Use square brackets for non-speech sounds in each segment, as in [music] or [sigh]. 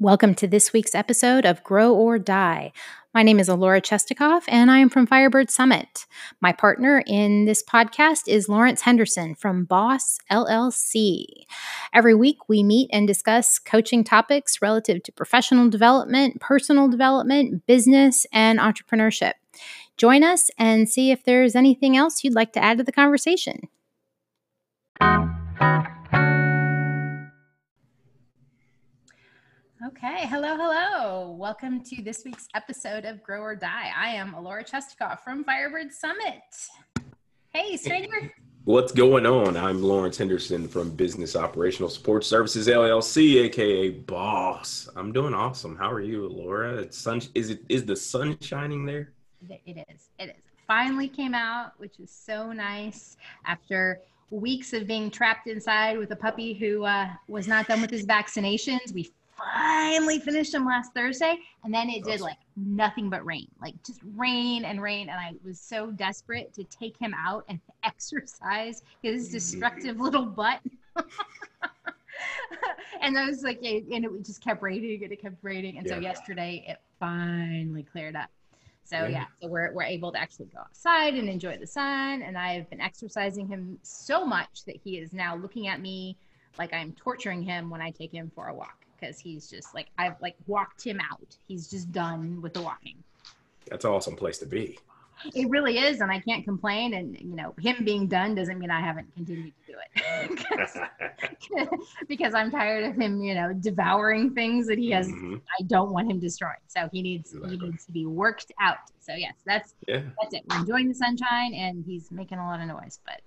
Welcome to this week's episode of Grow or Die. My name is Alora Chestikoff, and I am from Firebird Summit. My partner in this podcast is Lawrence Henderson from Boss LLC. Every week, we meet and discuss coaching topics relative to professional development, personal development, business, and entrepreneurship. Join us and see if there's anything else you'd like to add to the conversation. Okay, hello, hello. Welcome to this week's episode of Grow or Die. I am Alora Chestikoff from Firebird Summit. Hey, stranger. What's going on? I'm Lawrence Henderson from Business Operational Support Services LLC, aka Boss. I'm doing awesome. How are you, Laura? It's sun. Is it is the sun shining there? It is. It is. Finally came out, which is so nice after weeks of being trapped inside with a puppy who uh, was not done with his vaccinations. We finally finished them last Thursday, and then it did like nothing but rain, like just rain and rain. And I was so desperate to take him out and [laughs] exercise his mm-hmm. destructive little butt. [laughs] and I was like, and it just kept raining and it kept raining. And yeah. so yesterday it finally cleared up. So yeah. yeah, so we're, we're able to actually go outside and enjoy the sun. And I've been exercising him so much that he is now looking at me like I'm torturing him when I take him for a walk because he's just like I've like walked him out. He's just done with the walking. That's an awesome place to be. It really is, and I can't complain. And you know, him being done doesn't mean I haven't continued to do it [laughs] because I'm tired of him, you know, devouring things that he has. Mm-hmm. I don't want him destroying. So he needs exactly. he needs to be worked out. So yes, that's yeah. that's it. We're enjoying the sunshine, and he's making a lot of noise, but.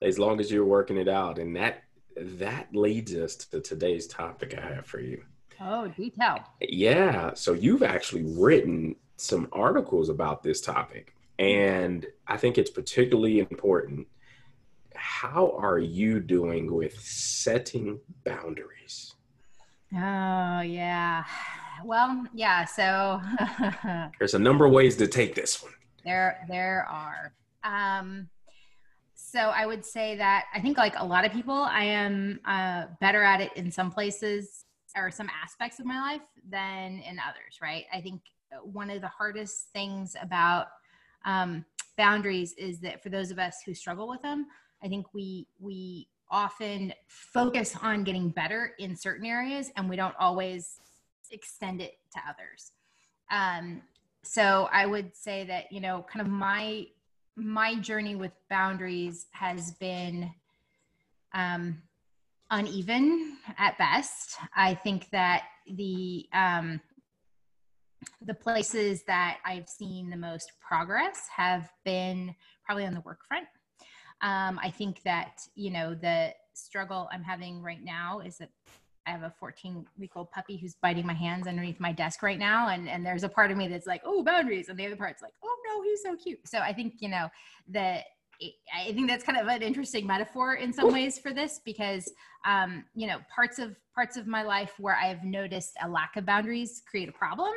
As long as you're working it out, and that that leads us to today's topic I have for you. Oh, detail. Yeah. So you've actually written some articles about this topic, and I think it's particularly important. How are you doing with setting boundaries? Oh, yeah. Well, yeah. So [laughs] there's a number of ways to take this one. There, there are. Um, so I would say that I think like a lot of people, I am uh, better at it in some places or some aspects of my life than in others, right? I think one of the hardest things about um, boundaries is that for those of us who struggle with them, I think we we often focus on getting better in certain areas and we don't always extend it to others. Um, so I would say that you know, kind of my my journey with boundaries has been um, uneven at best. I think that the um, the places that I've seen the most progress have been probably on the work front. Um, I think that you know the struggle I'm having right now is that I have a 14 week old puppy who's biting my hands underneath my desk right now. And, and there's a part of me that's like, oh, boundaries. And the other part's like, oh, no, he's so cute. So I think, you know, that I think that's kind of an interesting metaphor in some ways for this because, um, you know, parts of parts of my life where I've noticed a lack of boundaries create a problem.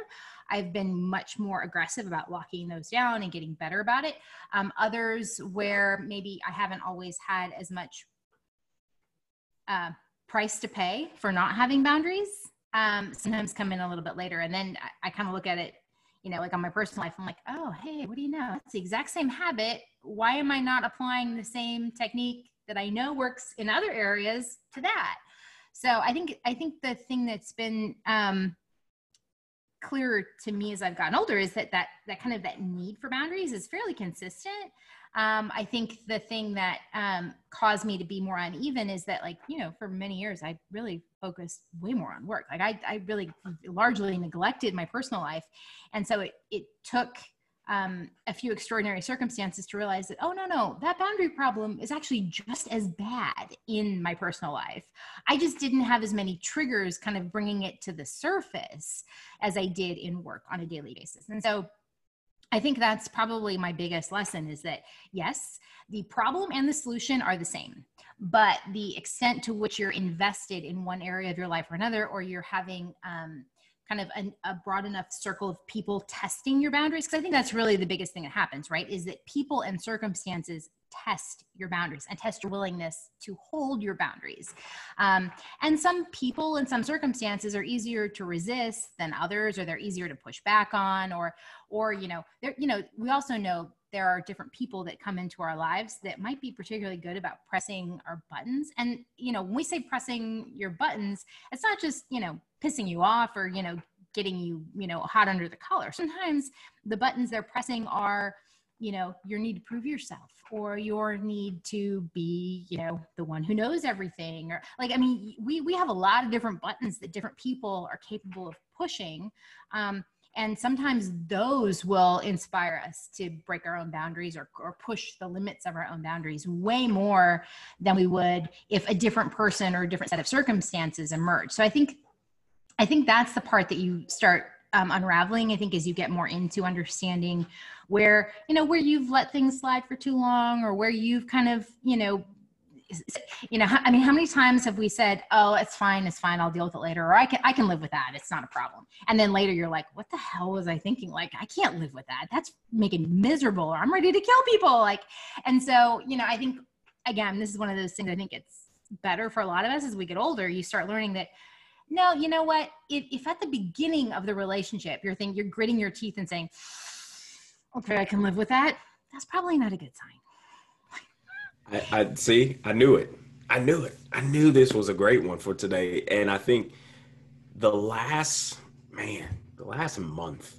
I've been much more aggressive about locking those down and getting better about it. Um, others where maybe I haven't always had as much uh, price to pay for not having boundaries um, sometimes come in a little bit later. And then I, I kind of look at it, you know, like on my personal life, I'm like, oh, hey, what do you know? It's the exact same habit. Why am I not applying the same technique that I know works in other areas to that? So I think I think the thing that's been um, clearer to me as I've gotten older is that that that kind of that need for boundaries is fairly consistent. Um, I think the thing that um, caused me to be more uneven is that, like, you know, for many years, I really focused way more on work. Like, I, I really largely neglected my personal life. And so it, it took um, a few extraordinary circumstances to realize that, oh, no, no, that boundary problem is actually just as bad in my personal life. I just didn't have as many triggers kind of bringing it to the surface as I did in work on a daily basis. And so, I think that's probably my biggest lesson is that yes, the problem and the solution are the same, but the extent to which you're invested in one area of your life or another, or you're having um, kind of a, a, broad enough circle of people testing your boundaries, because I think that's really the biggest thing that happens, right? Is that people and circumstances test your boundaries and test your willingness to hold your boundaries. Um, and some people in some circumstances are easier to resist than others, or they're easier to push back on, or, or you know, you know, we also know there are different people that come into our lives that might be particularly good about pressing our buttons. And you know, when we say pressing your buttons, it's not just you know pissing you off or you know getting you you know hot under the collar. Sometimes the buttons they're pressing are you know your need to prove yourself or your need to be you know the one who knows everything or like i mean we we have a lot of different buttons that different people are capable of pushing um, and sometimes those will inspire us to break our own boundaries or, or push the limits of our own boundaries way more than we would if a different person or a different set of circumstances emerge so i think i think that's the part that you start um, unraveling i think as you get more into understanding where you know where you've let things slide for too long or where you've kind of you know you know i mean how many times have we said oh it's fine it's fine i'll deal with it later or i can i can live with that it's not a problem and then later you're like what the hell was i thinking? Like i can't live with that that's making miserable or i'm ready to kill people like and so you know i think again this is one of those things i think it's better for a lot of us as we get older you start learning that no you know what if, if at the beginning of the relationship you're thinking you're gritting your teeth and saying okay, I can live with that. That's probably not a good sign. I, I see. I knew it. I knew it. I knew this was a great one for today, and I think the last man, the last month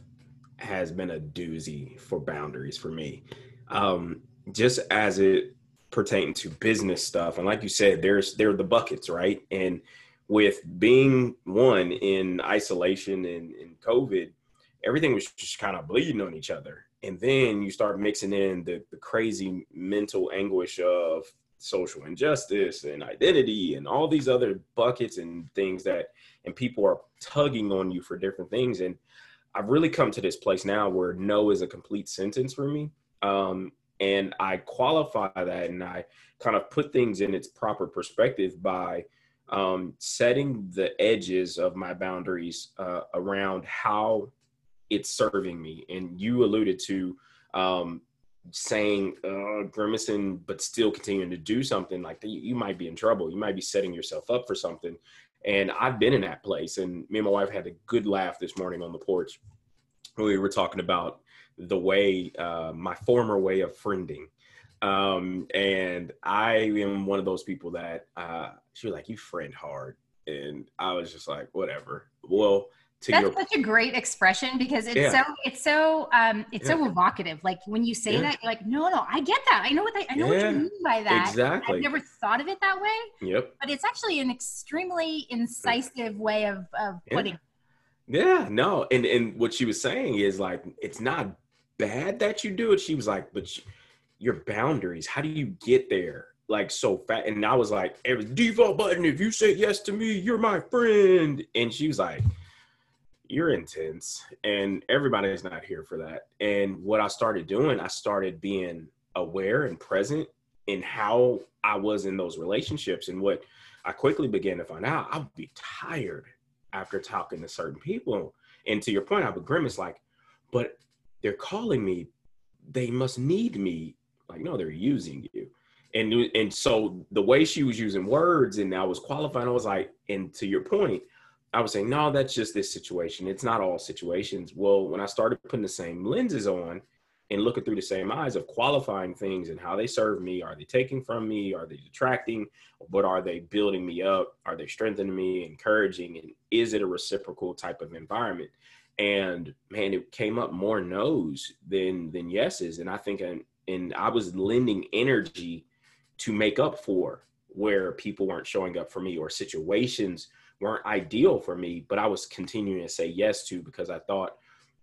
has been a doozy for boundaries for me. Um, just as it pertains to business stuff, and like you said, there's there are the buckets, right? And with being one in isolation and, and COVID, everything was just kind of bleeding on each other. And then you start mixing in the, the crazy mental anguish of social injustice and identity and all these other buckets and things that and people are tugging on you for different things. And i've really come to this place now where no is a complete sentence for me. Um, and i qualify that and i kind of put things in its proper perspective by um, setting the edges of my boundaries uh, around how it's serving me. And you alluded to um, saying uh, grimacing, but still continuing to do something like that. You might be in trouble. You might be setting yourself up for something. And I've been in that place. And me and my wife had a good laugh this morning on the porch. We were talking about the way, uh, my former way of friending. Um, and I am one of those people that uh, she was like, "You friend hard," and I was just like, "Whatever." Well, that's your... such a great expression because it's yeah. so it's so um it's yeah. so evocative. Like when you say yeah. that you're like no no i get that. I know what i know what you mean by that. Exactly. I've never thought of it that way yep. but it's actually an extremely incisive way of of putting yeah no and and what she was saying is like it's not bad that you do it. She was like but your boundaries how do you get there like so fat and i was like it was default button if you say yes to me you're my friend. And she was like you're intense and everybody's not here for that. And what i started doing i started being aware and present in how i was in those relationships. And what i quickly began to find out i would be tired after talking to certain people. And to your point i would grimace like but they're calling me. They must need me. Like no they're using you and and so the way she was using words and i was qualifying i was like and to your point I was saying, no, that's just this situation. It's not all situations. Well, when I started putting the same lenses on and looking through the same eyes of qualifying things and how they serve me, are they taking from me? Are they detracting? But are they building me up? Are they strengthening me, encouraging? And is it a reciprocal type of environment? And man, it came up more no's than than yeses. And I think and, and I was lending energy to make up for where people weren't showing up for me or situations weren't ideal for me, but I was continuing to say yes to because I thought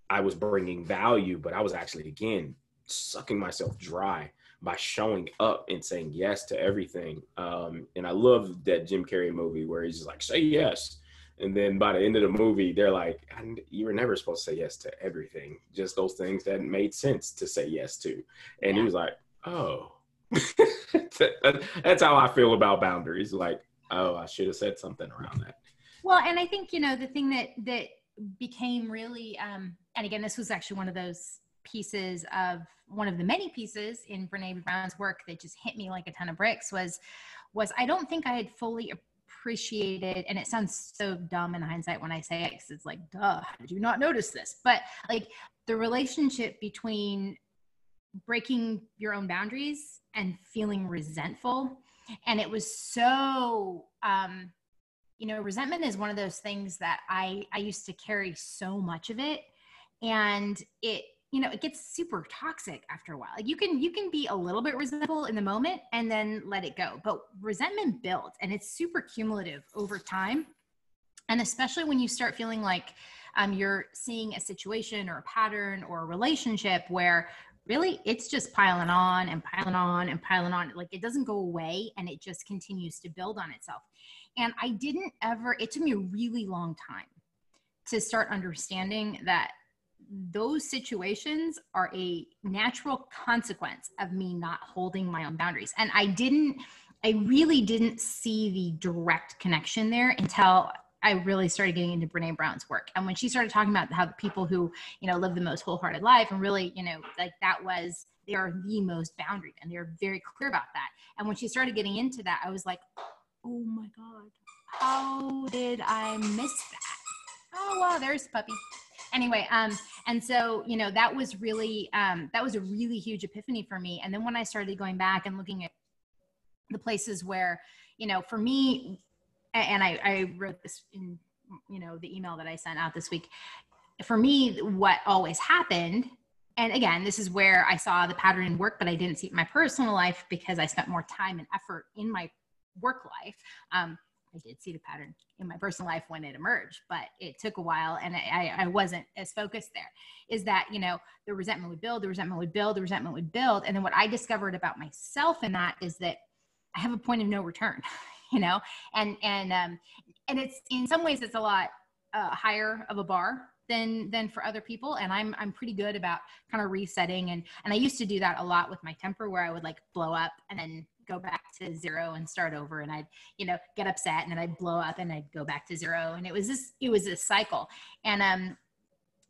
I was bringing value, but I was actually, again, sucking myself dry by showing up and saying yes to everything. Um, and I love that Jim Carrey movie where he's just like, say yes. And then by the end of the movie, they're like, you were never supposed to say yes to everything, just those things that made sense to say yes to. And yeah. he was like, oh. [laughs] That's how I feel about boundaries. Like, oh, I should have said something around that. Well, and I think you know the thing that that became really, um, and again, this was actually one of those pieces of one of the many pieces in Brene Brown's work that just hit me like a ton of bricks was was I don't think I had fully appreciated and it sounds so dumb in hindsight when I say it because it's like duh did you not notice this but like the relationship between breaking your own boundaries and feeling resentful. And it was so um you know resentment is one of those things that i i used to carry so much of it. And it you know it gets super toxic after a while. Like you can you can be a little bit resentful in the moment and then let it go. But resentment builds and it's super cumulative over time. And especially when you start feeling like um, you're seeing a situation or a pattern or a relationship where really it's just piling on and piling on and piling on. Like it doesn't go away and it just continues to build on itself. And i didn't ever it took me a really long time to start understanding that those situations are a natural consequence of me not holding my own boundaries. And i didn't i really didn't see the direct connection there until I really started getting into Brene Brown's work. And when she started talking about how the people who, you know, live the most wholehearted life and really, you know, like that was, they are the most boundaried and they're very clear about that. And when she started getting into that, I was like, oh my God, how did I miss that? Oh, wow, there's puppy. Anyway, um, and so, you know, that was really, um, that was a really huge epiphany for me. And then when I started going back and looking at the places where, you know, for me, and I, I wrote this in you know the email that I sent out this week. For me, what always happened, and again, this is where I saw the pattern in work, but I didn't see it in my personal life because I spent more time and effort in my work life. Um, I did see the pattern in my personal life when it emerged, but it took a while and I, I wasn't as focused there. Is that, you know, the resentment would build, the resentment would build, the resentment would build. And then what I discovered about myself in that is that I have a point of no return. [laughs] [laughs] you know? And and um and it's in some ways it's a lot uh, higher of a bar than than for other people. And i'm i'm pretty good about kind of resetting. And and i used to do that a lot with my temper where i would like blow up and then go back to zero and start over. And i'd you know get upset and then i'd blow up and i'd go back to zero. And it was this it was this cycle. And um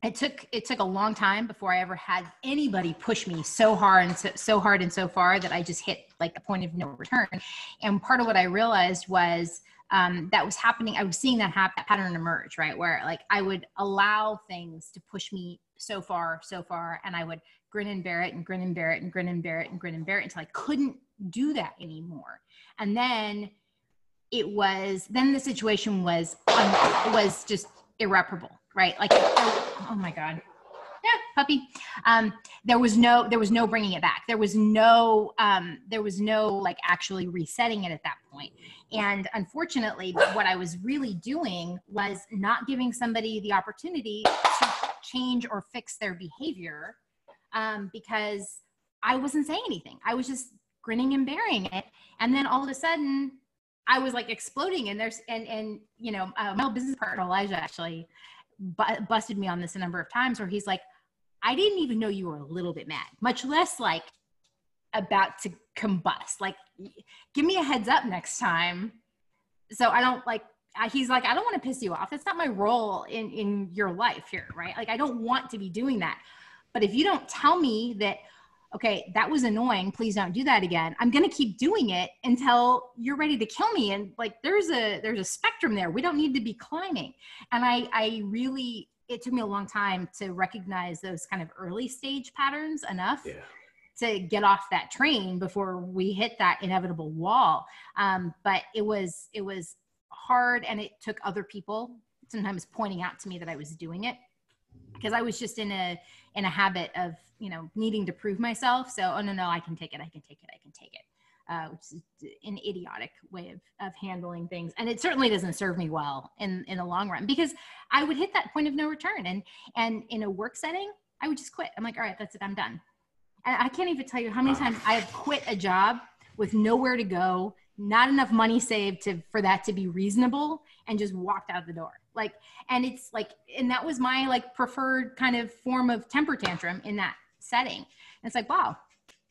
it took it took a long time before I ever had anybody push me so hard and so, so hard and so far that I just hit like a point of no return. And part of what I realized was um, that was happening. I was seeing that, hap- that pattern emerge, right? Where like I would allow things to push me so far, so far, and I would grin and bear it and grin and bear it and grin and bear it and grin and bear it until I couldn't do that anymore. And then it was then the situation was um, was just irreparable right? Like, oh my God. Puppy. Um, there was no, there was no bringing it back. There was no, um, there was no like actually resetting it at that point. And unfortunately, what I was really doing was not giving somebody the opportunity to change or fix their behavior um, because I wasn't saying anything. I was just grinning and bearing it. And then all of a sudden, I was like exploding. And there's and and you know, uh, my business partner Elijah actually bu- busted me on this a number of times where he's like, I didn't even know you were a little bit mad, much less like about to combust. Like, give me a heads up next time. So I don't like, he's like, I don't want to piss you off. That's not my role in, in your life here, right? Like, I don't want to be doing that. But if you don't tell me that, okay, that was annoying. Please don't do that again. I'm going to keep doing it until you're ready to kill me. And like, there's a, there's a spectrum there. We don't need to be climbing. And I, I really, it took me a long time to recognize those kind of early stage patterns enough yeah. to get off that train before we hit that inevitable wall. Um, but it was, it was hard and it took other people sometimes pointing out to me that I was doing it because I was just in a, in a habit of you know needing to prove myself so oh no no i can take it i can take it i can take it uh, which is an idiotic way of, of handling things. And it certainly doesn't serve me well in in the long run because i would hit that point of no return. And and in a work setting i would just quit. I'm like all right that's it. I'm done. And i can't even tell you how many times i have quit a job with nowhere to go not enough money saved to for that to be reasonable and just walked out the door. Like and it's like and that was my like preferred kind of form of temper tantrum in that setting. And it's like wow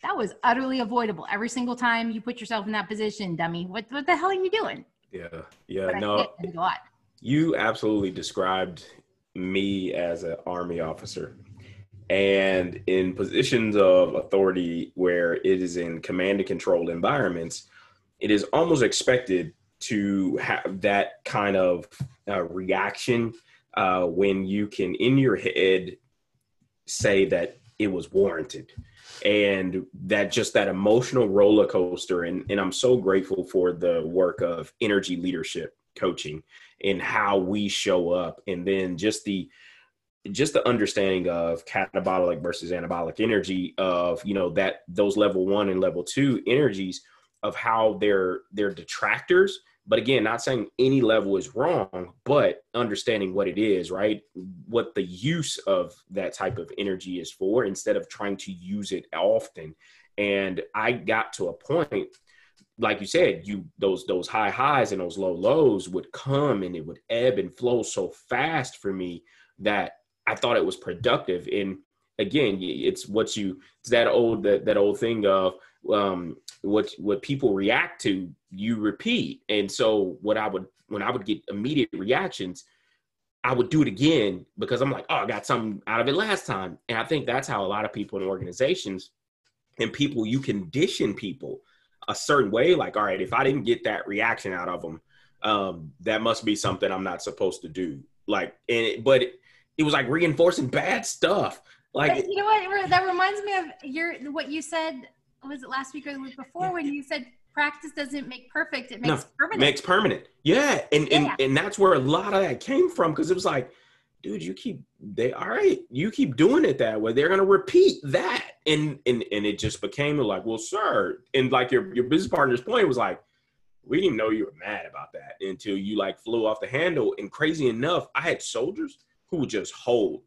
that was utterly avoidable. Every single time you put yourself in that position dummy what, what the hell are you doing? Yeah yeah no. you absolutely described me as an army officer. And in positions of authority where it is in command and control environments, it is almost expected to have that kind of uh, reaction uh, when you can, in your head, say that it was warranted and that just that emotional roller coaster and, and i'm so grateful for the work of energy leadership coaching and how we show up. And then just the just the understanding of catabolic versus anabolic energy of you know that those level one and level two energies of how they're they're detractors but again not saying any level is wrong but understanding what it is right what the use of that type of energy is for instead of trying to use it often and i got to a point like you said you those those high highs and those low lows would come and it would ebb and flow so fast for me that I thought it was productive. And again, it's what you it's that old that, that old thing of um, what what people react to, you repeat. And so what I would when I would get immediate reactions, I would do it again because I'm like, oh, I got something out of it last time. And I think that's how a lot of people in organizations and people you condition people a certain way. Like, all right, if I didn't get that reaction out of them, um, that must be something I'm not supposed to do. Like, and it, but it was like reinforcing bad stuff. Like but you know what? That reminds me of your what you said. Was it last week or the week before when you said practice doesn't make perfect; it makes no, permanent. Makes permanent. Yeah, and yeah. and and that's where a lot of that came from because it was like, dude, you keep they all right, you keep doing it that way. They're gonna repeat that, and and and it just became like, well, sir, and like your your business partner's point was like, we didn't even know you were mad about that until you like flew off the handle. And crazy enough, I had soldiers who would just hold.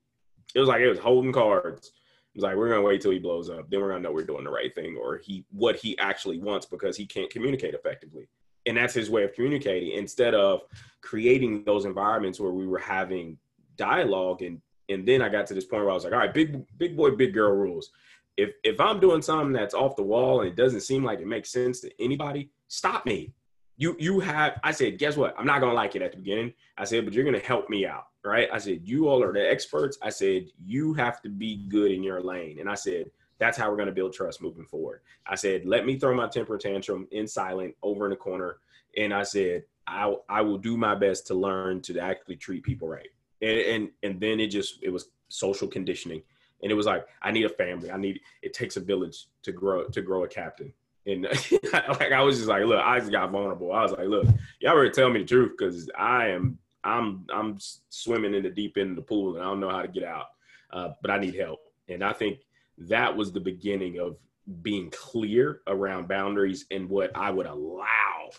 It was like it was holding cards. Like we're gonna wait till he blows up, then we're gonna know we're doing the right thing, or he what he actually wants because he can't communicate effectively. And that's his way of communicating instead of creating those environments where we were having dialogue and and then I got to this point where I was like, all right, big big boy, big girl rules. If if I'm doing something that's off the wall and it doesn't seem like it makes sense to anybody, stop me. You you have I said, guess what? I'm not gonna like it at the beginning. I said, but you're gonna help me out right? I said, you all are the experts. I said, you have to be good in your lane. And I said, that's how we're going to build trust moving forward. I said, let me throw my temper tantrum in silent over in the corner. And I said, I, I will do my best to learn to actually treat people right. And, and, and then it just, it was social conditioning. And it was like, I need a family. I need, it takes a village to grow, to grow a captain. And [laughs] like, I was just like, look, I just got vulnerable. I was like, look, y'all better tell me the truth. Cause I am I'm I'm swimming in the deep end of the pool and I don't know how to get out, uh, but I need help. And I think that was the beginning of being clear around boundaries and what I would allow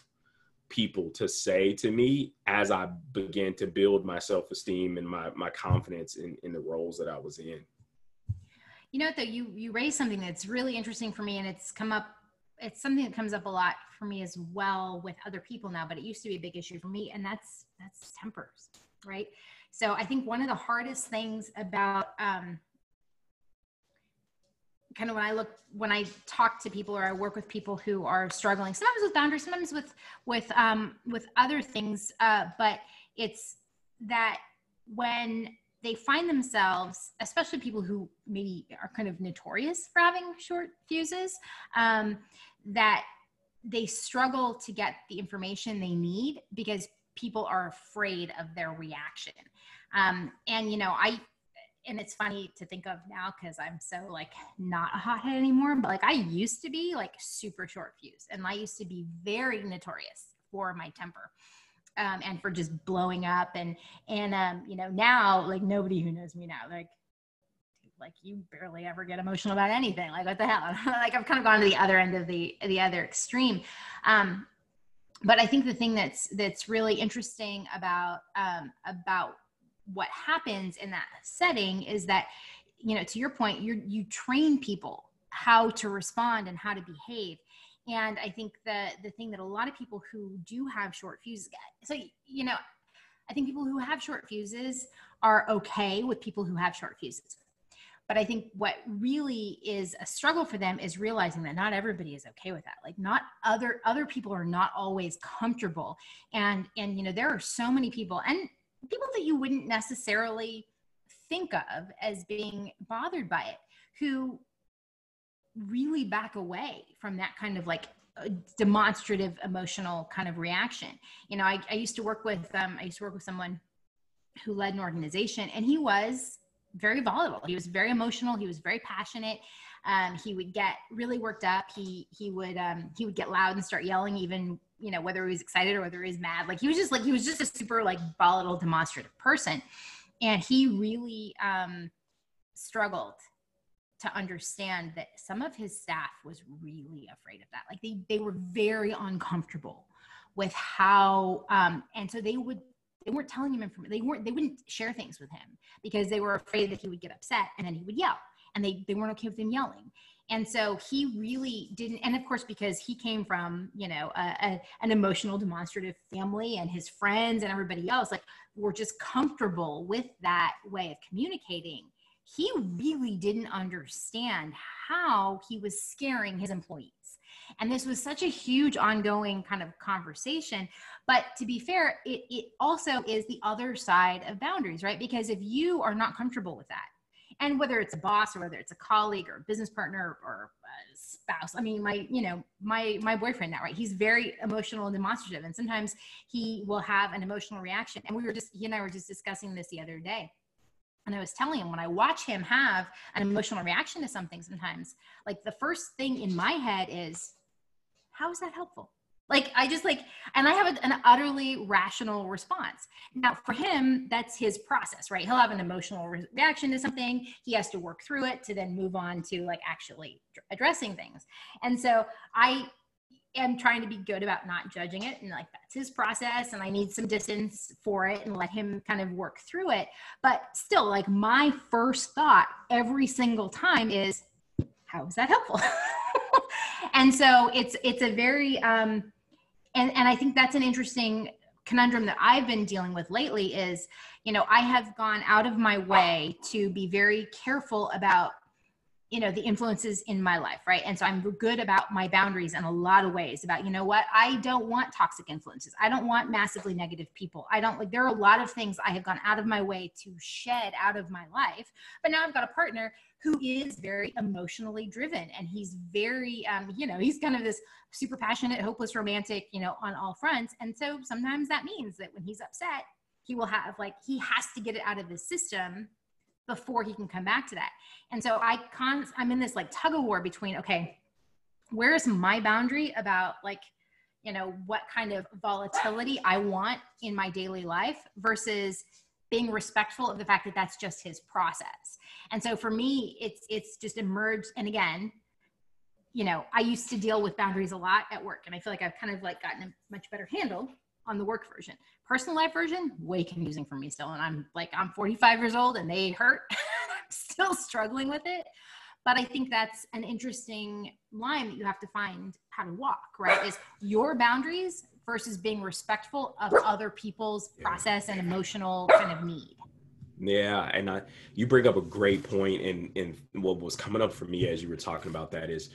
people to say to me as I began to build my self esteem and my my confidence in in the roles that I was in. You know, though you you raised something that's really interesting for me, and it's come up it's something that comes up a lot for me as well with other people now, but it used to be a big issue for me, and that's that's tempers, right? So I think one of the hardest things about um, kind of when I look when I talk to people or I work with people who are struggling, sometimes with boundaries, sometimes with with um, with other things, uh, but it's that when they find themselves, especially people who maybe are kind of notorious for having short fuses, um, that they struggle to get the information they need because people are afraid of their reaction. Um, and, you know, I, and it's funny to think of now because I'm so like not a hothead anymore, but like I used to be like super short fuse and I used to be very notorious for my temper. Um, and for just blowing up and and um, you know now like nobody who knows me now like like you barely ever get emotional about anything. Like what the hell? [laughs] Like i've kind of gone to the other end of the the other extreme. Um but i think the thing that's that's really interesting about um about what happens in that setting is that you know to your point you you train people how to respond and how to behave and i think the the thing that a lot of people who do have short fuses get so you know i think people who have short fuses are okay with people who have short fuses. But i think what really is a struggle for them is realizing that not everybody is okay with that. Like not other other people are not always comfortable. And and you know there are so many people and people that you wouldn't necessarily think of as being bothered by it who really back away from that kind of like demonstrative emotional kind of reaction. You know i, I used to work with um, i used to work with someone who led an organization and he was very volatile. He was very emotional. He was very passionate. Um, he would get really worked up. He he would um, he would get loud and start yelling even you know whether he was excited or whether he was mad. Like he was just like he was just a super like volatile demonstrative person. And he really um, struggled to understand that some of his staff was really afraid of that. Like they they were very uncomfortable with how um, and so they would they weren't telling him information they weren't they wouldn't share things with him because they were afraid that he would get upset and then he would yell and they, they weren't okay with him yelling. And so he really didn't and of course because he came from you know a, a, an emotional demonstrative family and his friends and everybody else like were just comfortable with that way of communicating he really didn't understand how he was scaring his employees. And this was such a huge ongoing kind of conversation. But to be fair it, it also is the other side of boundaries right? Because if you are not comfortable with that and whether it's a boss or whether it's a colleague or a business partner or a spouse i mean my you know my my boyfriend now right? He's very emotional and demonstrative. And sometimes he will have an emotional reaction. And we were just he and i were just discussing this the other day and i was telling him when i watch him have an emotional reaction to something sometimes like the first thing in my head is how is that helpful like I just like, and I have an utterly rational response. Now, for him, that's his process, right? He'll have an emotional reaction to something. He has to work through it to then move on to like actually addressing things. And so I am trying to be good about not judging it and like that's his process and I need some distance for it and let him kind of work through it. But still, like my first thought every single time is, how is that helpful? [laughs] and so it's it's a very um and and i think that's an interesting conundrum that i've been dealing with lately is you know i have gone out of my way to be very careful about you know the influences in my life right? And so i'm good about my boundaries in a lot of ways about you know what? I don't want toxic influences. I don't want massively negative people. I don't like there are a lot of things i have gone out of my way to shed out of my life but now i've got a partner who is very emotionally driven and he's very um, you know he's kind of this super passionate hopeless romantic you know on all fronts. And so sometimes that means that when he's upset he will have like he has to get it out of his system before he can come back to that. And so I con I'm in this like tug of war between okay, where's my boundary about like you know what kind of volatility I want in my daily life versus being respectful of the fact that that's just his process. And so for me it's it's just emerged and again you know, I used to deal with boundaries a lot at work and I feel like I've kind of like gotten a much better handle on the work version. Personal life version, way confusing for me still. And I'm like, I'm 45 years old and they hurt. [laughs] I'm still struggling with it. But I think that's an interesting line that you have to find how to walk, right? Is your boundaries versus being respectful of other people's process and emotional kind of need. Yeah, and I, you bring up a great point, and and what was coming up for me as you were talking about that is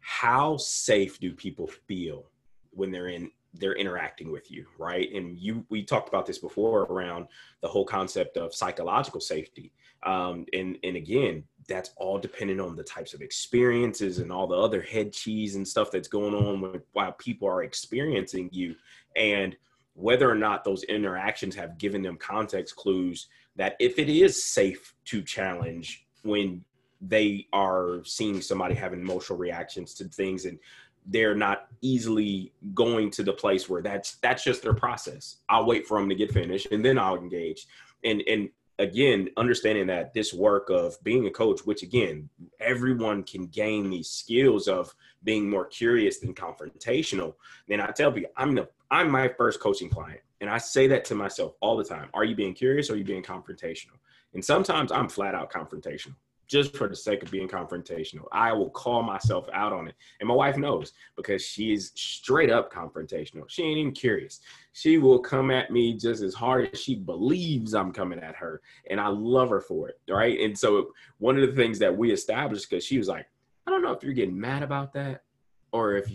how safe do people feel when they're in they're interacting with you right? And you we talked about this before around the whole concept of psychological safety. Um, and and again that's all dependent on the types of experiences and all the other head cheese and stuff that's going on with, while people are experiencing you and whether or not those interactions have given them context clues that if it is safe to challenge when they are seeing somebody having emotional reactions to things and they're not easily going to the place where that's that's just their process. I'll wait for them to get finished and then I'll engage. And and again, understanding that this work of being a coach, which again, everyone can gain these skills of being more curious than confrontational. Then I tell people, I'm the I'm my first coaching client. And I say that to myself all the time. Are you being curious or are you being confrontational? And sometimes I'm flat out confrontational just for the sake of being confrontational. I will call myself out on it. And my wife knows because she is straight up confrontational. She ain't even curious. She will come at me just as hard as she believes I'm coming at her. And I love her for it. Right. And so one of the things that we established, because she was like, I don't know if you're getting mad about that or if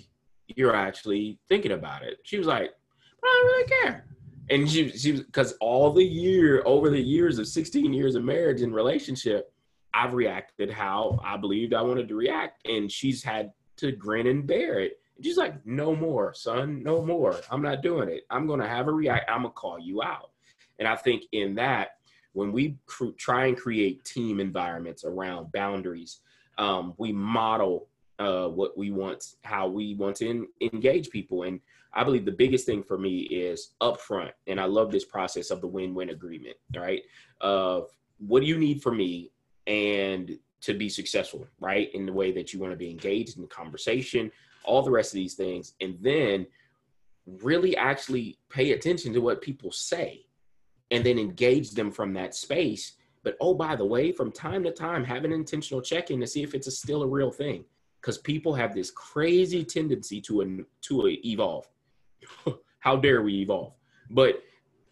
you're actually thinking about it. She was like, I don't really care. And she she because all the year over the years of 16 years of marriage and relationship, I've reacted how I believed I wanted to react, and she's had to grin and bear it. And she's like, "No more, son, no more. I'm not doing it. I'm gonna have a react. I'm gonna call you out." And I think in that, when we cr- try and create team environments around boundaries, um, we model uh, what we want, how we want to in, engage people. And I believe the biggest thing for me is upfront. And I love this process of the win-win agreement, right? Of what do you need from me and to be successful, right? In the way that you want to be engaged in the conversation, all the rest of these things. And then really actually pay attention to what people say and then engage them from that space. But oh, by the way, from time to time, have an intentional check in to see if it's a, still a real thing because people have this crazy tendency to to evolve. [laughs] How dare we evolve? But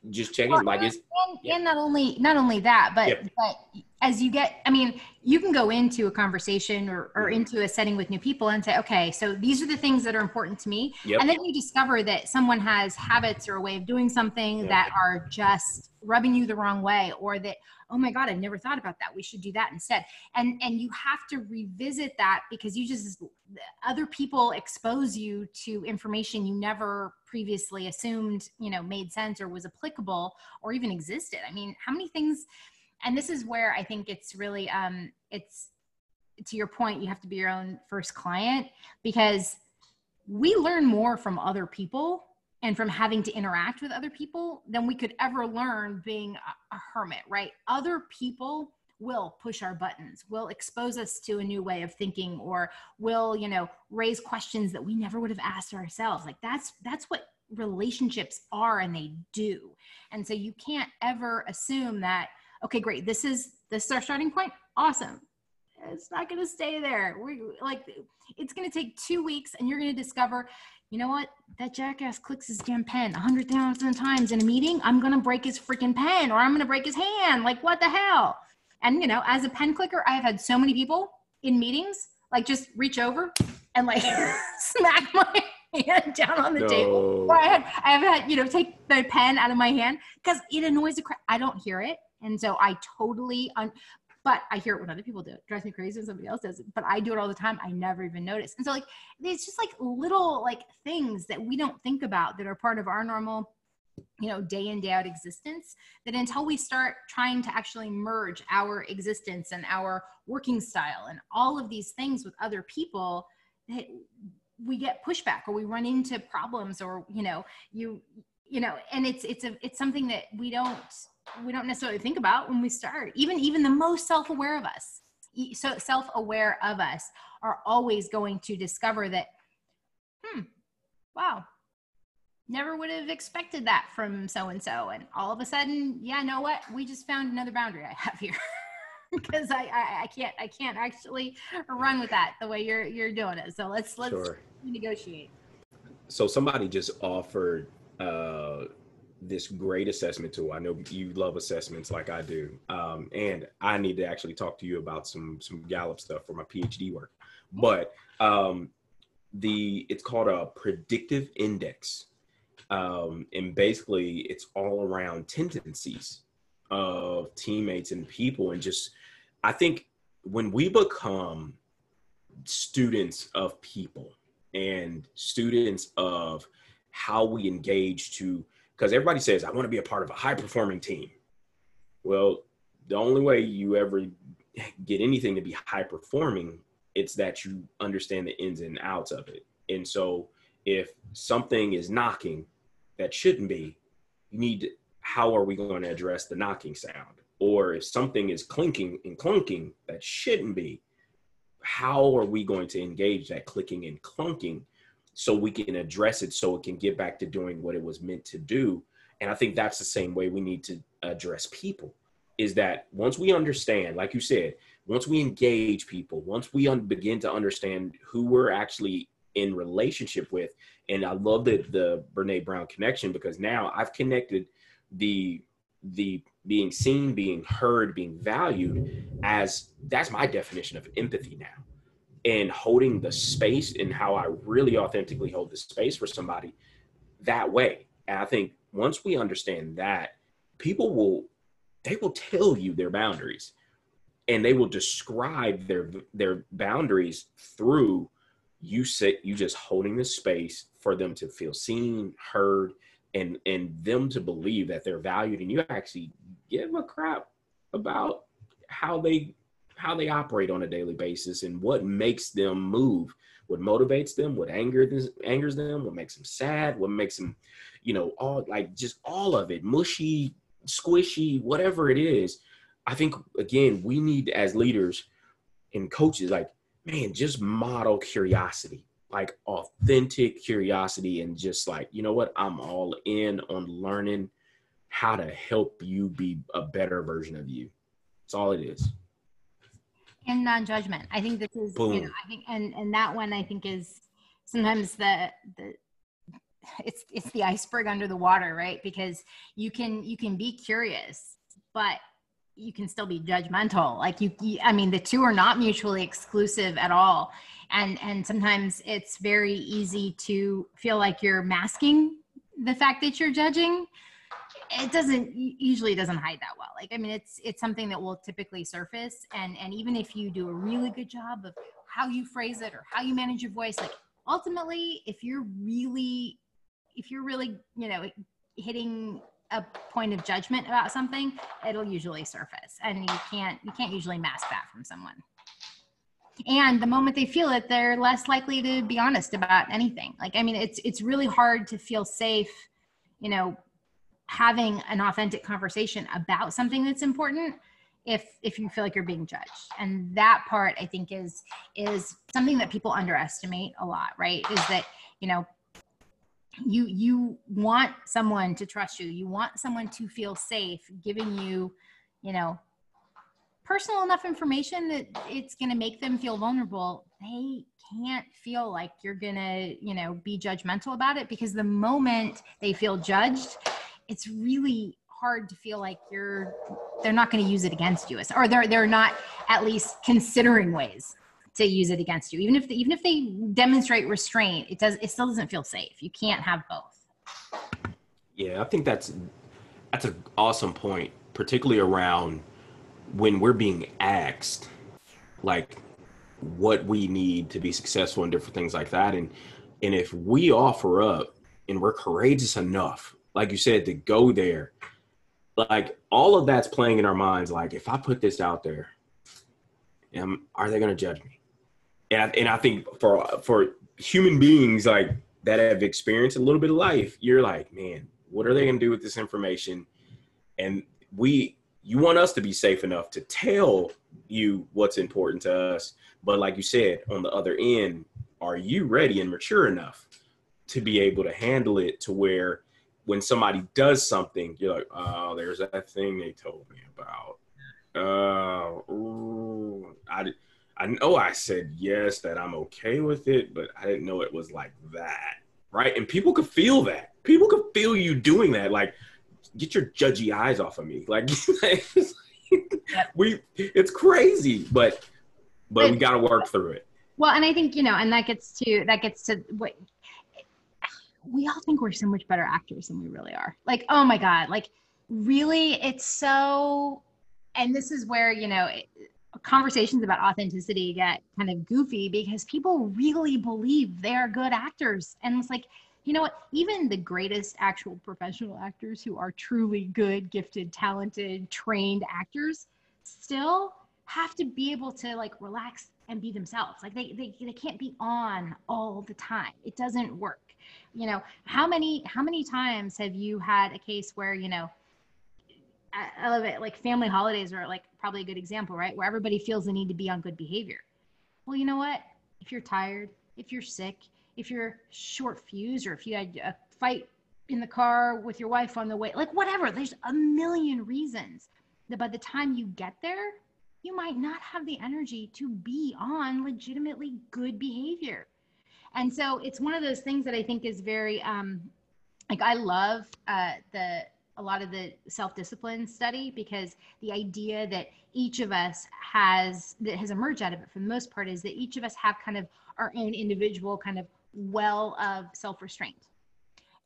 just checking, well, like it's and, yeah. and, not only not only that, but yep. but as you get, I mean, you can go into a conversation or, or mm-hmm. into a setting with new people and say, okay, so these are the things that are important to me, yep. and then you discover that someone has habits or a way of doing something yep. that are just rubbing you the wrong way, or that oh my god i never thought about that we should do that instead and and you have to revisit that because you just other people expose you to information you never previously assumed you know made sense or was applicable or even existed i mean how many things and this is where i think it's really um it's to your point you have to be your own first client because we learn more from other people and from having to interact with other people than we could ever learn being a, a hermit, right? Other people will push our buttons will expose us to a new way of thinking or will you know raise questions that we never would have asked ourselves like that's that's what relationships are and they do and so you can't ever assume that okay great this is this is our starting point awesome it's not going to stay there we like it's going to take two weeks and you're going to discover you know what? That jackass clicks his damn pen a hundred thousand times in a meeting. I'm gonna break his freaking pen or I'm gonna break his hand. Like what the hell? And you know, as a pen clicker, I have had so many people in meetings like just reach over and like [laughs] smack my hand down on the no. table. Or I had I have had, you know, take the pen out of my hand because it annoys the crap. I don't hear it. And so I totally un- but I hear it when other people do it. it. Drives me crazy when somebody else does it. But I do it all the time. I never even notice. And so like it's just like little like things that we don't think about that are part of our normal you know day in day out existence that until we start trying to actually merge our existence and our working style and all of these things with other people that we get pushback or we run into problems or you know you you know and it's it's a it's something that we don't we don't necessarily think about when we start. Even even the most self-aware of us so self-aware of us are always going to discover that hmm wow never would have expected that from so and so and all of a sudden yeah know what? We just found another boundary i have here. [laughs] Because I, I, I can't i can't actually run with that the way you're you're doing it. So let's let's sure. negotiate. So somebody just offered uh this great assessment tool. I know you love assessments like I do, um, and I need to actually talk to you about some some Gallup stuff for my PhD work. But um, the it's called a predictive index, um, and basically it's all around tendencies of teammates and people, and just I think when we become students of people and students of how we engage to because everybody says, I want to be a part of a high performing team. Well, the only way you ever get anything to be high performing, it's that you understand the ins and outs of it. And so if something is knocking that shouldn't be, you need to, how are we going to address the knocking sound? Or if something is clinking and clunking that shouldn't be, how are we going to engage that clicking and clunking so we can address it so it can get back to doing what it was meant to do. And i think that's the same way we need to address people is that once we understand like you said once we engage people once we un- begin to understand who we're actually in relationship with and i love the the brene brown connection because now i've connected the the being seen being heard being valued as that's my definition of empathy now and holding the space and how I really authentically hold the space for somebody that way. And I think once we understand that, people will they will tell you their boundaries and they will describe their their boundaries through you sit you just holding the space for them to feel seen heard and and them to believe that they're valued and you actually give a crap about how they how they operate on a daily basis and what makes them move what motivates them what anger angers them what makes them sad what makes them you know all like just all of it mushy squishy whatever it is. I think again we need as leaders and coaches like man just model curiosity like authentic curiosity and just like you know what? I'm all in on learning how to help you be a better version of you. That's all it is and non-judgment. I think this is Boom. you know i think and and that one i think is sometimes the the it's it's the iceberg under the water right? Because you can you can be curious but you can still be judgmental. Like you, you, i mean the two are not mutually exclusive at all. And and sometimes it's very easy to feel like you're masking the fact that you're judging it doesn't usually doesn't hide that well. Like i mean it's it's something that will typically surface and and even if you do a really good job of how you phrase it or how you manage your voice like ultimately if you're really if you're really you know hitting a point of judgment about something it'll usually surface and you can't you can't usually mask that from someone. And the moment they feel it they're less likely to be honest about anything. Like i mean it's it's really hard to feel safe you know having an authentic conversation about something that's important if if you feel like you're being judged. And that part i think is is something that people underestimate a lot right? Is that you know you you want someone to trust you. You want someone to feel safe giving you you know personal enough information that it's going to make them feel vulnerable. They can't feel like you're going to you know be judgmental about it because the moment they feel judged it's really hard to feel like you're they're not going to use it against you. Or they're they're not at least considering ways to use it against you. Even if they, even if they demonstrate restraint it does it still doesn't feel safe. You can't have both. Yeah i think that's that's an awesome point particularly around when we're being asked like what we need to be successful and different things like that. And and if we offer up and we're courageous enough like you said, to go there. Like all of that's playing in our minds. Like if I put this out there, am, are they going to judge me? And I, and I think for for human beings like that have experienced a little bit of life, you're like, man, what are they going to do with this information? And we, you want us to be safe enough to tell you what's important to us. But like you said, on the other end, are you ready and mature enough to be able to handle it to where when somebody does something, you're like, oh, there's that thing they told me about. Uh, ooh, I, I know I said yes that I'm okay with it, but I didn't know it was like that, right? And people could feel that. People could feel you doing that. Like, get your judgy eyes off of me. [laughs] Like, [laughs] we, it's crazy, but but we got to work through it. Well, and I think you know, and that gets to that gets to what we all think we're so much better actors than we really are. Like, oh my God, like really, it's so, and this is where, you know, it, conversations about authenticity get kind of goofy because people really believe they are good actors. And it's like, you know what? Even the greatest actual professional actors who are truly good, gifted, talented, trained actors still have to be able to like relax and be themselves. Like they, they, they can't be on all the time. It doesn't work. You know how many how many times have you had a case where you know I, love it like family holidays are like probably a good example right? Where everybody feels the need to be on good behavior. Well you know what? If you're tired if you're sick if you're short fused or if you had a fight in the car with your wife on the way like whatever there's a million reasons. That by the time you get there you might not have the energy to be on legitimately good behavior and so it's one of those things that i think is very um like i love uh the a lot of the self-discipline study because the idea that each of us has that has emerged out of it for the most part is that each of us have kind of our own individual kind of well of self-restraint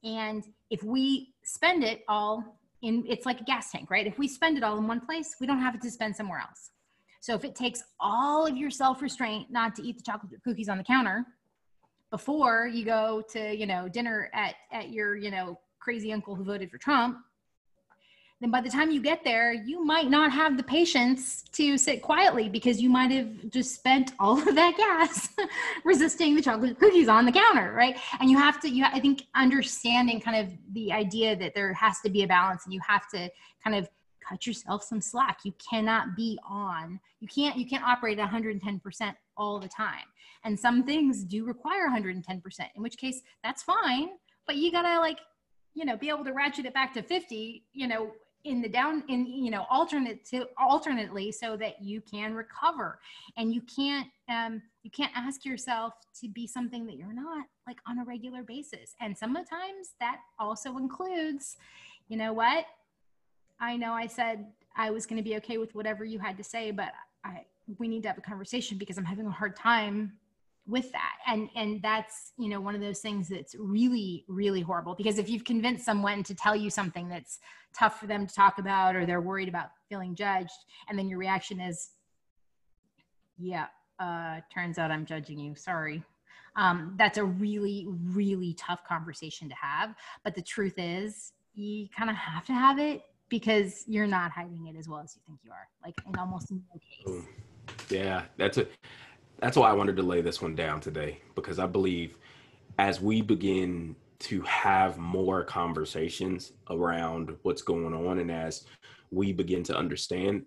And if we spend it all in, it's like a gas tank, right? If we spend it all in one place, we don't have it to spend somewhere else. So if it takes all of your self restraint not to eat the chocolate cookies on the counter before you go to, you know, dinner at, at your, you know, crazy uncle who voted for Trump, then by the time you get there, you might not have the patience to sit quietly because you might have just spent all of that gas [laughs] resisting the chocolate cookies on the counter, right? And you have to, you, I think, understanding kind of the idea that there has to be a balance and you have to kind of cut yourself some slack. You cannot be on, you can't, you can't operate at 110% all the time. And some things do require 110%, in which case that's fine, but you gotta like, you know, be able to ratchet it back to 50, you know, in the down in you know alternate to alternately so that you can recover and you can't um you can't ask yourself to be something that you're not like on a regular basis and sometimes that also includes you know what i know i said i was going to be okay with whatever you had to say but i we need to have a conversation because i'm having a hard time with that. And and that's you know one of those things that's really really horrible because if you've convinced someone to tell you something that's tough for them to talk about or they're worried about feeling judged and then your reaction is yeah uh turns out i'm judging you. Sorry. Um, that's a really really tough conversation to have. But the truth is you kind of have to have it because you're not hiding it as well as you think you are like in almost no case. Yeah that's a that's why I wanted to lay this one down today because I believe as we begin to have more conversations around what's going on and as we begin to understand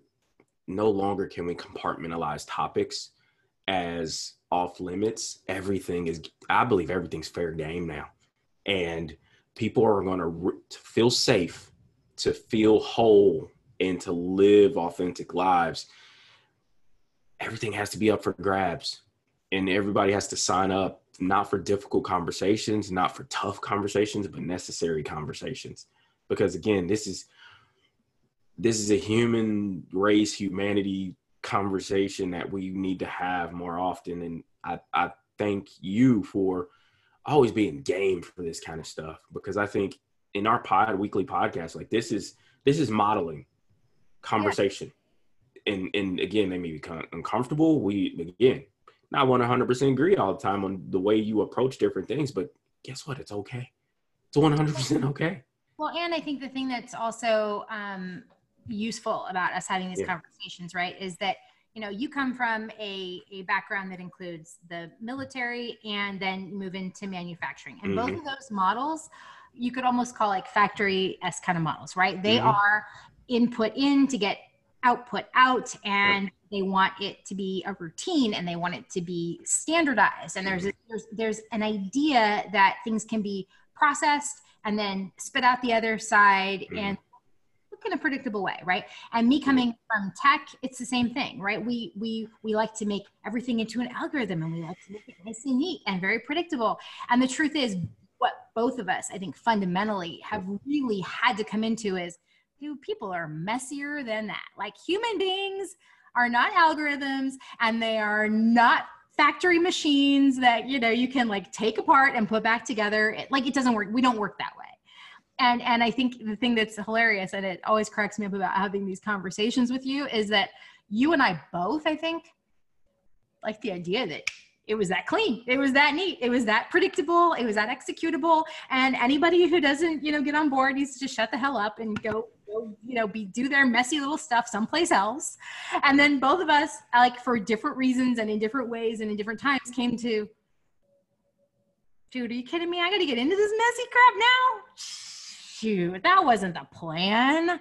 no longer can we compartmentalize topics as off limits. Everything is i believe everything's fair game now. And people are going to feel safe to feel whole and to live authentic lives everything has to be up for grabs. And everybody has to sign up not for difficult conversations not for tough conversations but necessary conversations. Because again this is this is a human race humanity conversation that we need to have more often. And i i thank you for always being game for this kind of stuff because i think in our pod weekly podcast like this is this is modeling conversation and and again, they may become uncomfortable. We again not 100% agree all the time on the way you approach different things, but guess what? It's okay. It's 100% okay. Well, and I think the thing that's also um, useful about us having these yeah. conversations, right, is that you know you come from a, a background that includes the military and then move into manufacturing, and mm-hmm. both of those models you could almost call like factory s kind of models, right? They mm-hmm. are input in to get output out and yep. they want it to be a routine and they want it to be standardized and there's, a, there's there's an idea that things can be processed and then spit out the other side mm-hmm. and look in a predictable way right and me coming from tech it's the same thing right we we we like to make everything into an algorithm and we like to make it nice and neat and very predictable and the truth is what both of us i think fundamentally have really had to come into is dude, people are messier than that. Like human beings are not algorithms and they are not factory machines that you know you can like take apart and put back together. It, like it doesn't work. We don't work that way. And and i think the thing that's hilarious and it always cracks me up about having these conversations with you is that you and i both i think like the idea that it was that clean it was that neat it was that predictable it was that executable and anybody who doesn't you know get on board needs to just shut the hell up and go go, you know, be do their messy little stuff someplace else. And then both of us, like for different reasons and in different ways and in different times, came to, dude, are you kidding me? I got to get into this messy crap now. Shoot, that wasn't the plan.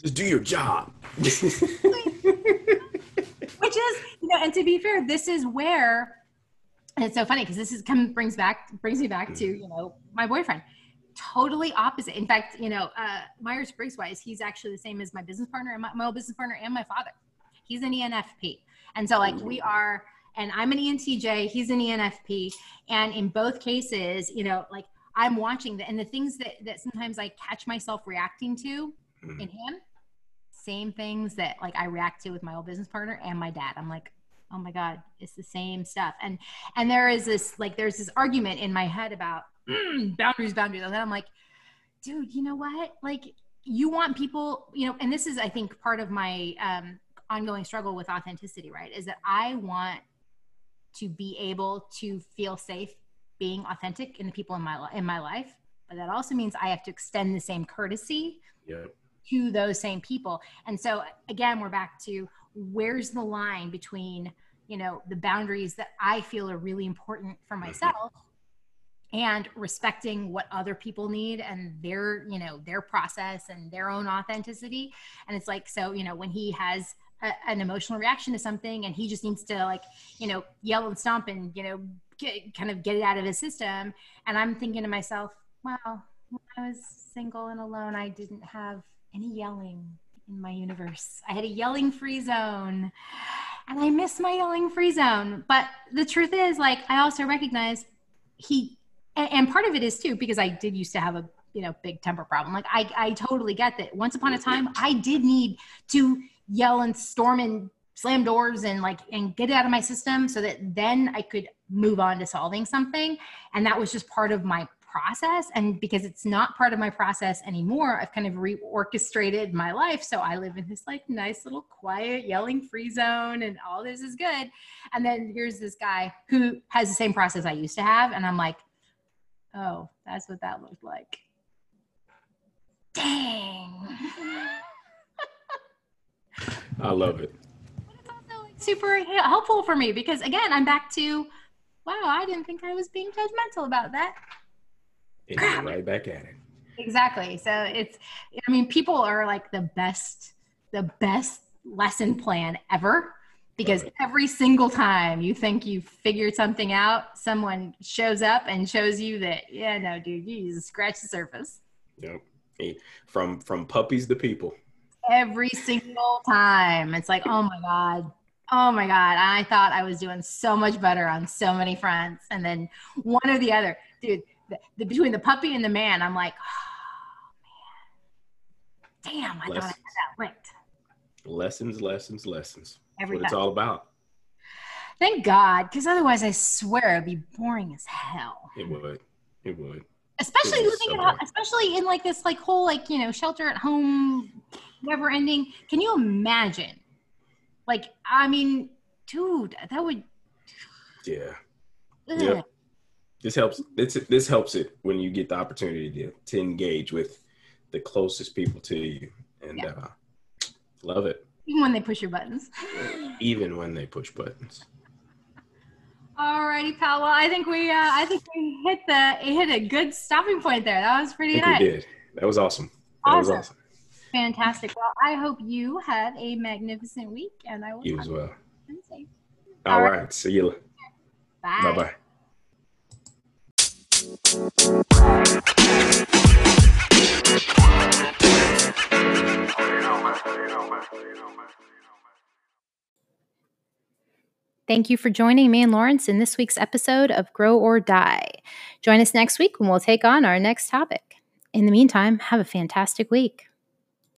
Just do your job. [laughs] Which is, you know, and to be fair, this is where and it's so funny because this is come brings back brings me back to you know my boyfriend totally opposite. In fact, you know, uh, Myers Briggs wise, he's actually the same as my business partner and my, my old business partner and my father. He's an ENFP. And so, like, we are, and I'm an ENTJ, he's an ENFP. And in both cases, you know, like, I'm watching the, and the things that, that sometimes I catch myself reacting to mm-hmm. in him, same things that like I react to with my old business partner and my dad. I'm like, oh my God, it's the same stuff. And, and there is this, like, there's this argument in my head about, mm, [clears throat] boundaries, boundaries. And then I'm like, dude, you know what? Like, you want people, you know, and this is, I think, part of my um, ongoing struggle with authenticity, right? Is that I want to be able to feel safe being authentic in the people in my in my life, but that also means I have to extend the same courtesy Yep. to those same people. And so again, we're back to where's the line between, you know, the boundaries that I feel are really important for mm-hmm. myself and respecting what other people need and their, you know, their process and their own authenticity. And it's like, so, you know, when he has a, an emotional reaction to something and he just needs to like, you know, yell and stomp and, you know, get, kind of get it out of his system. And I'm thinking to myself, wow, when I was single and alone, I didn't have any yelling in my universe. I had a yelling free zone and I miss my yelling free zone. But the truth is, like, I also recognize he, and, part of it is too, because I did used to have a, you know, big temper problem. Like, I, I totally get that. Once upon a time, I did need to yell and storm and slam doors and like, and get it out of my system so that then I could move on to solving something. And that was just part of my process and because it's not part of my process anymore i've kind of reorchestrated my life. So i live in this like nice little quiet yelling free zone and all this is good. And then here's this guy who has the same process i used to have and i'm like oh that's what that looked like. Dang. I love it. it's also like super helpful for me because again i'm back to wow i didn't think i was being judgmental about that And you're right back at it. exactly. So it's i mean people are like the best the best lesson plan ever because every single time you think you've figured something out someone shows up and shows you that yeah no dude you just scratch the surface. Yep. From from puppies to people. every single time. It's like oh my god. Oh my god. I thought i was doing so much better on so many fronts. And then one or the other. Dude the, the, between the puppy and the man i'm like oh man damn i thought i had Lessons. that licked Lessons, lessons, lessons. Every what it's all about. thank god because otherwise i swear it'd be boring as hell It would. It would. especially It living so at, especially in like this like whole like you know shelter at home never ending can you imagine like i mean dude that would Yeah. ugh. Yep. This helps. This this helps it when you get the opportunity to, to engage with the closest people to you, and Yeah. uh, love it. even when they push your buttons [laughs] Even when they push buttons. alrighty pal well i think we uh i think we hit the hit a good stopping point there that was pretty nice we did. That was awesome. That was Awesome. awesome. fantastic well i hope you have a magnificent week and i will You as well. All All right. right. See you. bye Bye bye. Thank you for joining me and Lawrence in this week's episode of Grow or Die. Join us next week when we'll take on our next topic. In the meantime, have a fantastic week.